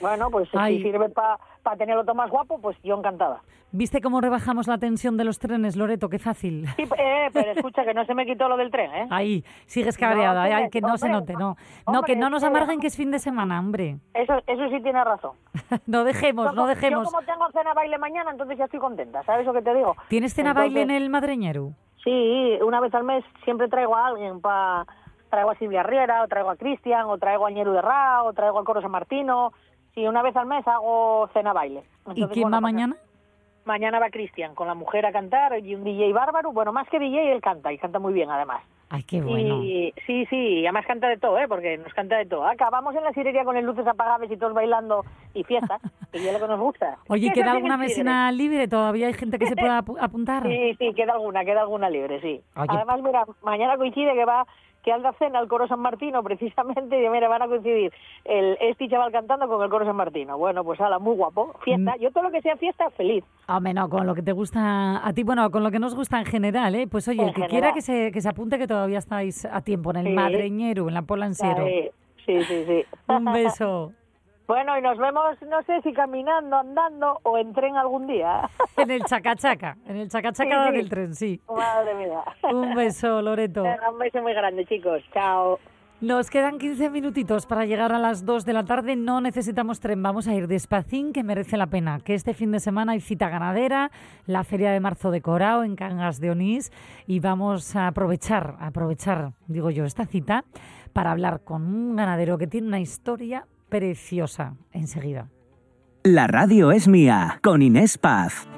bueno, pues Ay. si sirve para tenerlo todo más guapo, pues yo encantada. ¿Viste cómo rebajamos la tensión de los trenes, Loreto? Qué fácil. Sí, eh, pero escucha que no se me quitó lo del tren, ¿eh? Ahí, sigues cabreada. No, Ay, que no se note, no. No, que no nos amarguen que es fin de semana, hombre. Eso, eso sí tiene razón. No dejemos, Yo no dejemos. Yo como tengo cena baile mañana, entonces ya estoy contenta, ¿sabes lo que te digo? ¿Tienes cena Entonces, baile en el madreñero? Sí, una vez al mes siempre traigo a alguien para... Traigo a Silvia Riera, o traigo a Cristian, o traigo a Ñeru de Ra, o traigo al Coro San Martino. Sí, una vez al mes hago cena baile. ¿Y quién bueno, va pues, mañana? Mañana va Cristian con la mujer a cantar y un DJ bárbaro. Bueno, más que DJ, él canta y canta muy bien además. Ay, qué bueno. Y sí, sí, y además canta de todo, ¿eh? Porque nos canta de todo. Acabamos en la sirería con las luces apagadas y todos bailando y fiesta, que es lo que nos gusta. Oye, ¿Qué ¿queda alguna mesina libre? ¿Todavía hay gente que se pueda apu- apuntar? Sí, sí, queda alguna, queda alguna libre, sí. Oye. Además, mira, mañana coincide que va que anda cena el coro San Martino precisamente y mira, van a coincidir el este chaval cantando con el coro San Martino. Bueno, pues ala, muy guapo. Fiesta, Mm. yo todo lo que sea fiesta, feliz. Hombre, no, con lo que te gusta a ti, bueno, con lo que nos gusta en general, ¿eh? Pues oye, En el que general. quiera que se, que se apunte que todavía estáis a tiempo en el Sí. madreñero, en la Polansero. Sí, sí. sí. Un beso. Bueno, y nos vemos, no sé si caminando, andando o en tren algún día. En el chacachaca, en el chacachaca Sí, sí. del tren, sí. Madre mía. Un beso, Loreto. Un beso muy grande, chicos. Chao. Nos quedan 15 minutitos para llegar a las 2 de la tarde. No necesitamos tren, vamos a ir despacín, que merece la pena. Que este fin de semana hay cita ganadera, la Feria de Marzo de Corao en Cangas de Onís y vamos a aprovechar, aprovechar, digo yo, esta cita para hablar con un ganadero que tiene una historia preciosa enseguida. La radio es mía, con Inés Paz.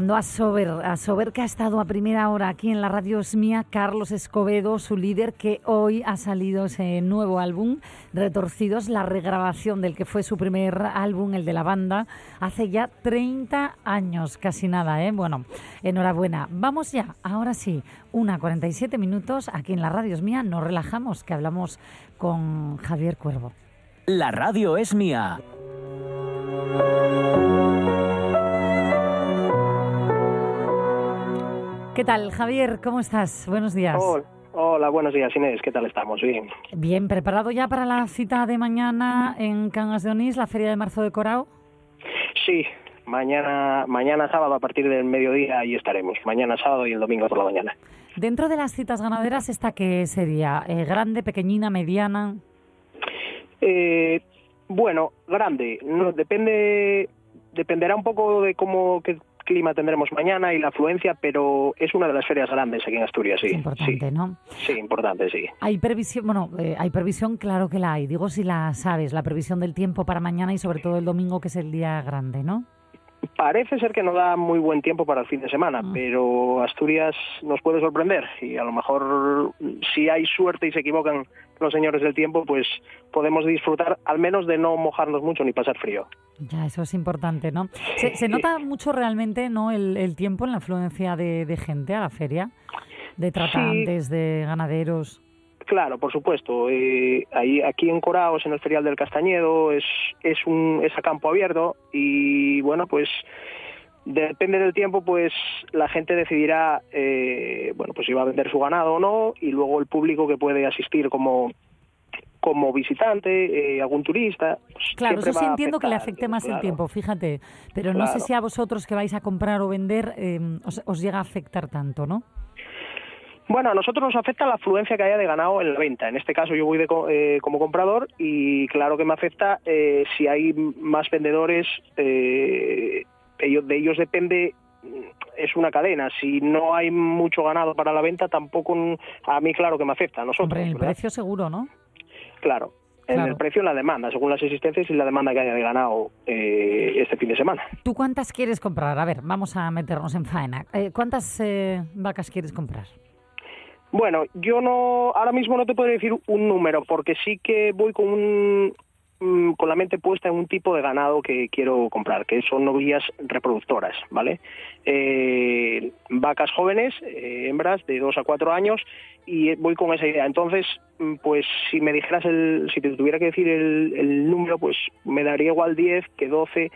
A Sober, a Sober que ha estado a primera hora aquí en la radio es mía, Carlos Escobedo, su líder, que hoy ha salido ese nuevo álbum, Retorcidos, la regrabación del que fue su primer álbum, el de la banda, hace ya 30 años, casi nada, ¿eh? Bueno, enhorabuena. Vamos ya, ahora sí, una 47 minutos, aquí en la radio es mía, nos relajamos, que hablamos con Javier Cuervo. La radio es mía. ¿Qué tal, Javier? ¿Cómo estás? Buenos días. Hola, hola, buenos días Inés, ¿qué tal estamos? Bien. Bien, ¿preparado ya para la cita de mañana en Cangas de Onís, la Feria de Marzo de Corao? Sí, mañana, mañana sábado a partir del mediodía ahí estaremos. Mañana sábado y el domingo por la mañana. Dentro de las citas ganaderas, ¿esta qué sería? Eh, ¿Grande, pequeñina, mediana? Eh, bueno, grande, no depende, dependerá un poco de cómo qué clima tendremos mañana y la afluencia, pero es una de las ferias grandes aquí en Asturias, sí. Importante, sí. ¿no? Sí, importante, sí. Hay previsión, bueno, eh, hay previsión, claro que la hay. Digo si la sabes, la previsión del tiempo para mañana y sobre todo el domingo, que es el día grande, ¿no? Parece ser que no da muy buen tiempo para el fin de semana, pero Asturias nos puede sorprender y a lo mejor si hay suerte y se equivocan los señores del tiempo, pues podemos disfrutar al menos de no mojarnos mucho ni pasar frío. Ya, eso es importante, ¿no? Se, se nota mucho realmente, ¿no? El, el tiempo en la afluencia de, de gente a la feria, de tratantes, de ganaderos. Claro, por supuesto. Eh, ahí, aquí en Coraos, en el ferial del Castañedo, es, es, un, es a campo abierto y bueno, pues depende del tiempo, pues la gente decidirá, eh, bueno, pues si va a vender su ganado o no y luego el público que puede asistir como como visitante, eh, algún turista. pues, Claro, eso sí entiendo que le afecte más el tiempo, fíjate. Pero no sé si a vosotros que vais a comprar o vender eh, os, os llega a afectar tanto, ¿no? Bueno, a nosotros nos afecta la afluencia que haya de ganado en la venta. En este caso yo voy de eh, como comprador y claro que me afecta eh, si hay más vendedores, eh, ellos, de ellos depende, mm, es una cadena. Si no hay mucho ganado para la venta, tampoco a mí claro que me afecta, a nosotros. Hombre, el ¿verdad? precio seguro, ¿no? Claro. En el precio y la demanda, según las existencias y la demanda que haya de ganado eh, este fin de semana. ¿Tú cuántas quieres comprar? A ver, vamos a meternos en faena. Eh, ¿Cuántas eh, vacas quieres comprar? Bueno, yo no, ahora mismo no te puedo decir un número, porque sí que voy con un, mm, con la mente puesta en un tipo de ganado que quiero comprar, que son novillas reproductoras, ¿vale? Eh, vacas jóvenes, eh, hembras de dos a cuatro años, y voy con esa idea. Entonces, mm, pues si me dijeras el, si te tuviera que decir el, el número, pues me daría igual 10 que 12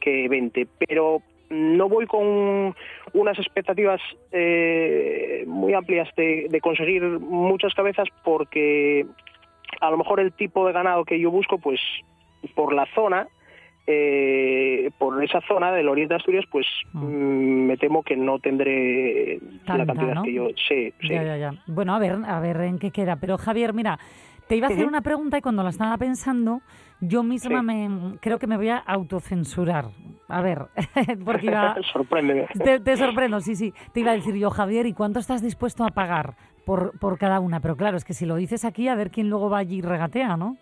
que 20, pero no voy con unas expectativas eh, muy amplias de, de conseguir muchas cabezas porque a lo mejor el tipo de ganado que yo busco, pues por la zona, eh, por esa zona del oriente de Asturias, pues mm, me temo que no tendré la Tanta, cantidad ¿no? que yo sí, sí. Ya, ya, ya. Bueno, a ver, a ver en qué queda. Pero Javier, mira, te iba a hacer una pregunta y cuando la estaba pensando, yo misma Sí. me creo que me voy a autocensurar. A ver, porque iba... Sorpréndeme. Te, te sorprendo, sí, sí. Te iba a decir yo, Javier, ¿y cuánto estás dispuesto a pagar por, por cada una? Pero claro, es que si lo dices aquí, a ver quién luego va allí y regatea, ¿no?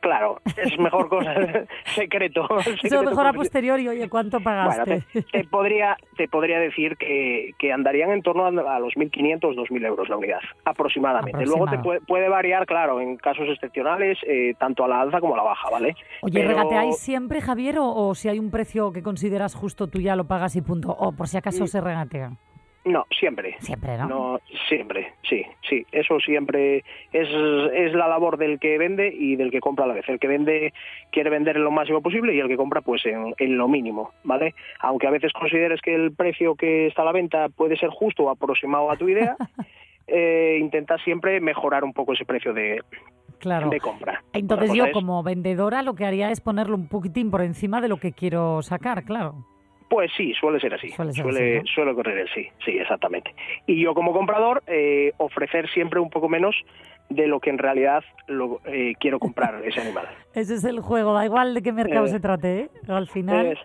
Claro, es mejor cosa secreto. Secreto mejor a posteriori, oye, ¿cuánto Bueno, pagaste? te, te podría te podría decir que, que andarían en torno a, los 1.500, 2.000 euros la unidad, aproximadamente. Luego te puede, puede variar, claro, en casos excepcionales, eh, tanto a la alza como a la baja, ¿vale? Oye, Pero- ¿regateáis siempre, Javier, o, o si hay un precio que consideras justo tú ya lo pagas y punto? O por si acaso se regatea. No, siempre. Siempre, ¿no? No, siempre, sí, sí. Eso siempre es, es la labor del que vende y del que compra a la vez. El que vende quiere vender en lo máximo posible y el que compra pues en, en lo mínimo, ¿vale? Aunque a veces consideres que el precio que está a la venta puede ser justo o aproximado a tu idea, eh, intenta siempre mejorar un poco ese precio de, Claro. de compra. Entonces yo es- como vendedora lo que haría es ponerlo un poquitín por encima de lo que quiero sacar, claro. Pues sí, suele ser así. Suele Suele, así, suele correr así, sí, exactamente. Y yo como comprador, eh, ofrecer siempre un poco menos de lo que en realidad lo, eh, quiero comprar ese animal. Ese es el juego, da igual de qué mercado Eh, se trate, ¿eh? Al final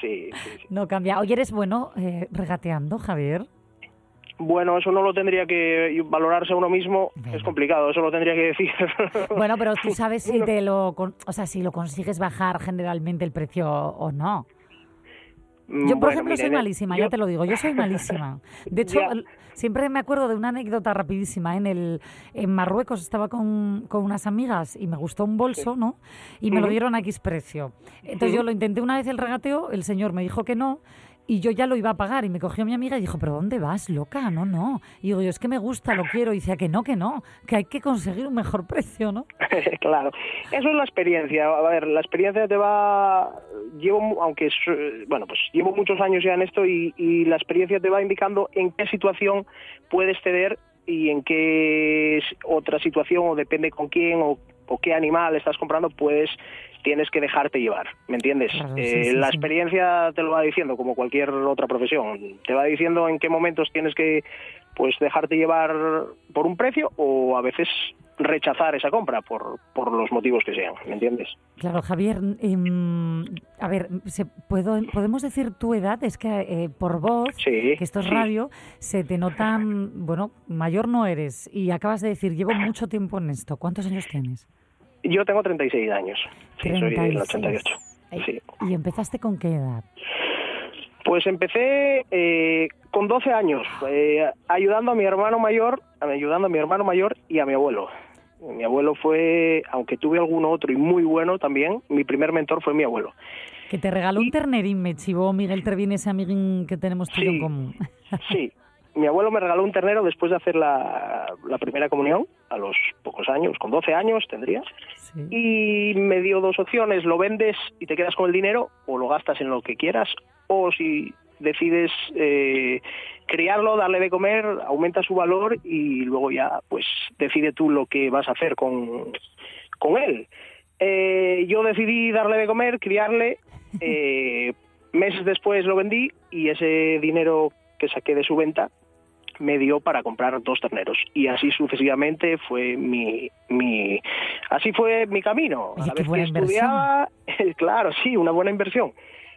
sí, sí, sí. no cambia. Oye, eres bueno eh, regateando, Javier. Bueno, eso no lo tendría que valorarse uno mismo, es complicado, eso lo tendría que decir. Bueno, pero tú sabes si te lo, o sea, si lo consigues bajar generalmente el precio o no. Yo, por Mm, Bueno, ejemplo, soy malísima, yo- ya te lo digo, yo soy malísima. De hecho, siempre me acuerdo de una anécdota rapidísima. En el en Marruecos estaba con, con unas amigas y me gustó un bolso, ¿no? Y me lo dieron a X precio. Entonces yo lo intenté una vez el regateo, el señor me dijo que no. Y yo ya lo iba a pagar y me cogió mi amiga y dijo, ¿pero dónde vas, loca? No, no. Y digo, yo es que me gusta, lo quiero. Y decía que no, que no, que hay que conseguir un mejor precio, ¿no? claro, eso es la experiencia. A ver, la experiencia te va. Llevo, aunque bueno, pues llevo muchos años ya en esto y, y la experiencia te va indicando en qué situación puedes ceder y en qué otra situación o depende con quién o, o qué animal estás comprando, pues tienes que dejarte llevar, ¿me entiendes? Claro, sí, Eh, sí, la sí. experiencia te lo va diciendo como cualquier otra profesión, te va diciendo en qué momentos tienes que pues dejarte llevar por un precio o a veces rechazar esa compra por, por los motivos que sean, ¿me entiendes? Claro, Javier, em, a ver, ¿se, puedo, ¿podemos decir tu edad? Es que eh, por voz, Sí, que esto es sí. radio, se te nota, bueno, mayor no eres y acabas de decir, llevo mucho tiempo en esto. ¿Cuántos años tienes? Yo tengo 36 años, sí, soy del 36. 88. Sí. ¿Y empezaste con qué edad? Pues empecé eh, con 12 años, eh, ayudando a mi hermano mayor, ayudando a mi hermano mayor y a mi abuelo. Mi abuelo fue, aunque tuve alguno otro y muy bueno también, mi primer mentor fue mi abuelo. Que te regaló un ternerín, me chivó Miguel Trevín, ese amiguín que tenemos tú en Sí. común. Sí, mi abuelo me regaló un ternero después de hacer la, la primera comunión, a los pocos años, con 12 años tendría, y me dio dos opciones, lo vendes y te quedas con el dinero o lo gastas en lo que quieras, o si decides eh, criarlo, darle de comer, aumenta su valor y luego ya pues decide tú lo que vas a hacer con, con él. Eh, yo decidí darle de comer, criarle, eh, meses después lo vendí y ese dinero que saqué de su venta me dio para comprar dos terneros. Y así sucesivamente fue mi, mi así fue mi camino. A la vez que estudiaba claro sí una buena inversión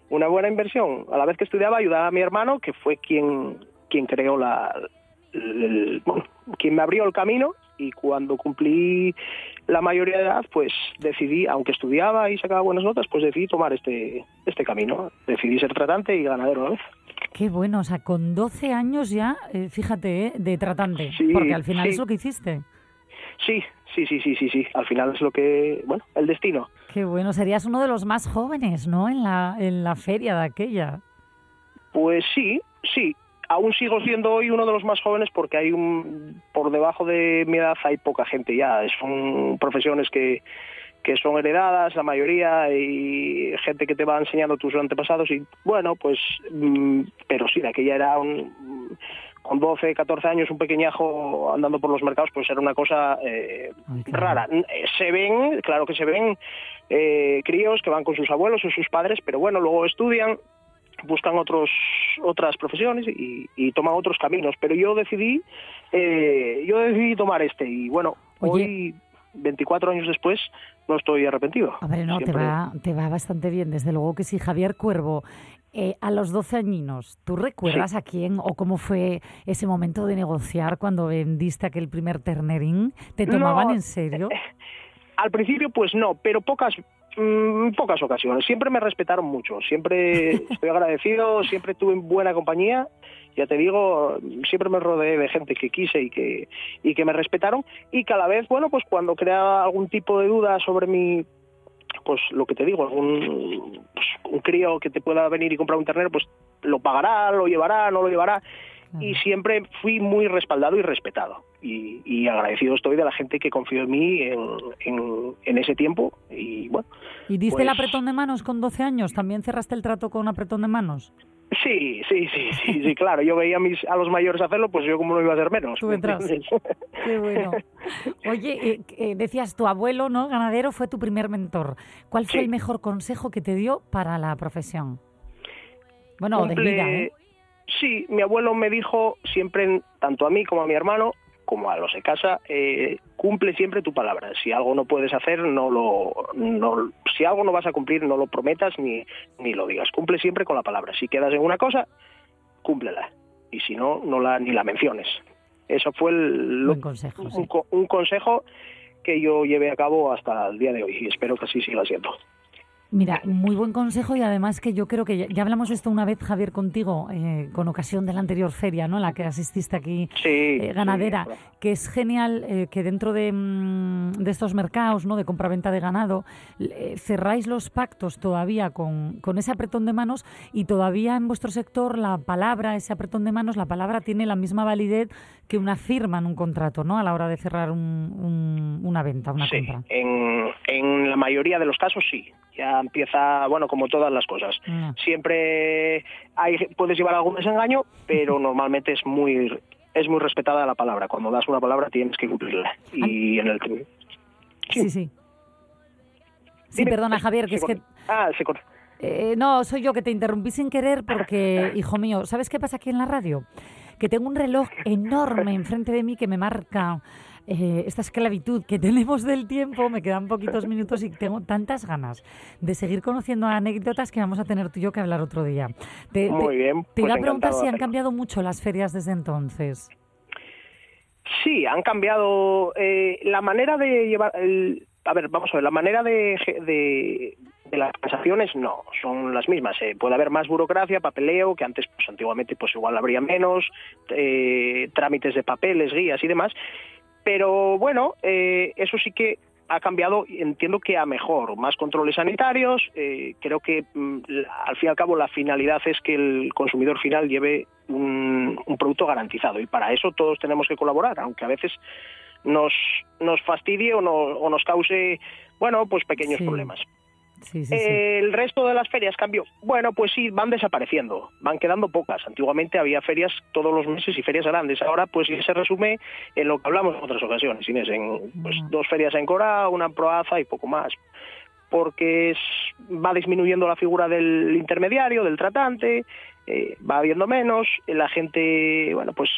una buena inversión a la vez que estudiaba ayudaba a mi hermano que fue quien quien creó la el- bueno, quien me abrió el camino y cuando cumplí la mayoría de edad pues decidí aunque estudiaba y sacaba buenas notas pues decidí tomar este este camino decidí ser tratante y ganadero a la vez Qué bueno, o sea, con 12 años ya, eh, fíjate, eh, de tratante, Sí, porque al final sí. es lo que hiciste. Sí, sí, sí, sí, sí, sí. Al final es lo que, bueno, el destino. Qué bueno, serías uno de los más jóvenes, ¿no? En la, en la feria de aquella. Pues sí, sí. Aún sigo siendo hoy uno de los más jóvenes porque hay un, por debajo de mi edad hay poca gente ya. Son profesiones que, que son heredadas, la mayoría, y gente que te va enseñando tus antepasados. Y bueno, pues, mm, pero sí, de aquella era un, con 12, 14 años, un pequeñajo andando por los mercados, pues era una cosa eh, rara. Eh, Se ven, claro que se ven eh, críos que van con sus abuelos o sus padres, pero bueno, luego estudian, buscan otros otras profesiones y, y toman otros caminos. Pero yo decidí, eh, yo decidí tomar este y bueno, hoy 24 años después no estoy arrepentido. Hombre, no, te va, te va bastante bien, desde luego que sí. Javier Cuervo, eh, a los 12 añinos, ¿tú recuerdas a quién o cómo fue ese momento de negociar cuando vendiste aquel primer ternerín? ¿Te tomaban No, en serio? Al principio, pues no, pero pocas mm, pocas ocasiones. Siempre me respetaron mucho, siempre estoy agradecido, siempre tuve buena compañía. Ya te digo, siempre me rodeé de gente que quise y que y que me respetaron y cada vez, bueno, pues cuando creaba algún tipo de duda sobre mi pues lo que te digo, algún pues, un crío que te pueda venir y comprar un ternero, pues lo pagará, lo llevará, no lo llevará. Y siempre fui muy respaldado y respetado. Y, y agradecido estoy de la gente que confió en mí en, en- en ese tiempo. Y bueno, ¿Y diste el pues, apretón de manos con 12 años? ¿También cerraste el trato con apretón de manos? Sí, sí, sí, sí, sí, claro. Yo veía a, mis, a los mayores hacerlo, pues yo como no iba a hacer menos. Tú ¿me detrás. entiendes? Qué bueno. Oye, eh, eh, decías, tu abuelo, ¿no? Ganadero fue tu primer mentor. ¿Cuál fue Sí. el mejor consejo que te dio para la profesión? Bueno, de Cumple- vida, ¿eh? Sí, mi abuelo me dijo siempre, tanto a mí como a mi hermano, como a los de casa, eh, cumple siempre tu palabra. Si algo no puedes hacer, no lo, no, si algo no vas a cumplir, no lo prometas ni, ni lo digas. Cumple siempre con la palabra. Si quedas en una cosa, cúmplela. Y si no, no la, ni la menciones. Eso fue el, Buen consejo, un, un consejo que yo llevé a cabo hasta el día de hoy y espero que así siga siendo. Mira, muy buen consejo y además que yo creo que ya, ya hablamos esto una vez, Javier, contigo, eh, con ocasión de la anterior feria, ¿no? La que asististe aquí, eh, ganadera, que es genial eh, que dentro de, mm, de estos mercados, ¿no? De compraventa de ganado, eh, cerráis los pactos todavía con, con ese apretón de manos y todavía en vuestro sector la palabra, ese apretón de manos, la palabra tiene la misma validez que una firma en un contrato, ¿no? A la hora de cerrar un- un- una venta, una compra. En, en la mayoría de los casos sí. Ya empieza, bueno, como todas las cosas. Mm. Siempre hay, puedes llevar algún desengaño, pero normalmente es muy es muy respetada la palabra. Cuando das una palabra tienes que cumplirla. Y en el Sí, sí. Sí, perdona, Javier, que es que... Ah, se corta. Eh, no, soy yo que te interrumpí sin querer porque, hijo mío, ¿sabes qué pasa aquí en la radio? Que tengo un reloj enorme enfrente de mí que me marca eh, esta esclavitud que tenemos del tiempo. Me quedan poquitos minutos y tengo tantas ganas de seguir conociendo anécdotas que vamos a tener tú y yo que hablar otro día. Te, Muy te- bien, Te pues iba a preguntar si han cambiado mucho las ferias desde entonces. Sí, han cambiado eh, la manera de llevar. El, a ver, vamos a ver, la manera de, de las transacciones no, son las mismas. eh. Puede haber más burocracia, papeleo, que antes, pues antiguamente, pues igual habría menos, eh, trámites de papeles, guías y demás. Pero bueno, eh, eso sí que ha cambiado, entiendo que a mejor, más controles sanitarios. eh, creo que mm, al fin y al cabo la finalidad es que el consumidor final lleve un, un producto garantizado y para eso todos tenemos que colaborar, aunque a veces nos, nos fastidie o, no- o nos cause, bueno, pues pequeños Sí. problemas. Sí, sí, sí. El resto de las ferias cambió. Bueno, pues sí, van desapareciendo, van quedando pocas. Antiguamente había ferias todos los meses y ferias grandes. Ahora, pues se resume en lo que hablamos en otras ocasiones, Inés, en pues, dos ferias en Cora, una en Proaza y poco más. Porque es- va disminuyendo la figura del intermediario, del tratante, eh, va habiendo menos, la gente, bueno, pues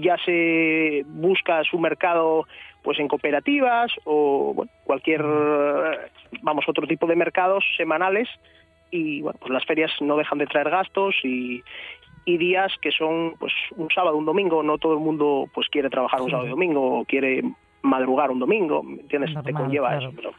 ya se busca su mercado pues en cooperativas o bueno, cualquier vamos otro tipo de mercados semanales y bueno pues las ferias no dejan de traer gastos y, y días que son pues un sábado un domingo no todo el mundo pues quiere trabajar un sábado y domingo o quiere madrugar un domingo ¿me entiendes te Normal, conlleva claro. eso pero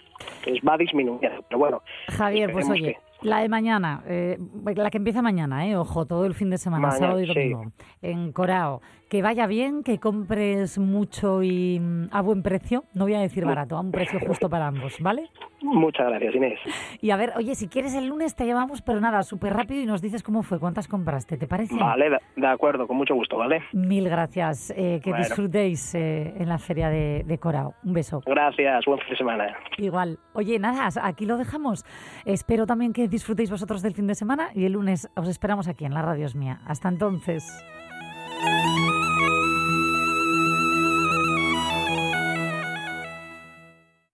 pues va disminuyendo pero bueno Javier, pues oye, la de mañana, eh, la que empieza mañana, eh, ojo, todo el fin de semana, Mañana, sábado y sí. domingo, en Corao. Que vaya bien, que compres mucho y mm, a buen precio, no voy a decir Mu- barato, a un precio justo para ambos, ¿vale? muchas gracias Inés Y a ver, oye, si quieres el lunes te llamamos, pero nada, súper rápido y nos dices cómo fue, cuántas compraste, ¿te parece? vale de, de acuerdo con mucho gusto vale Mil gracias, eh, que Bueno. disfrutéis eh, en la feria de, de Corao. Un beso. gracias buen fin de semana Igual. Oye, nada, aquí lo dejamos. Espero también que disfrutéis vosotros del fin de semana y el lunes os esperamos aquí en la Radio Es Mía. Hasta entonces.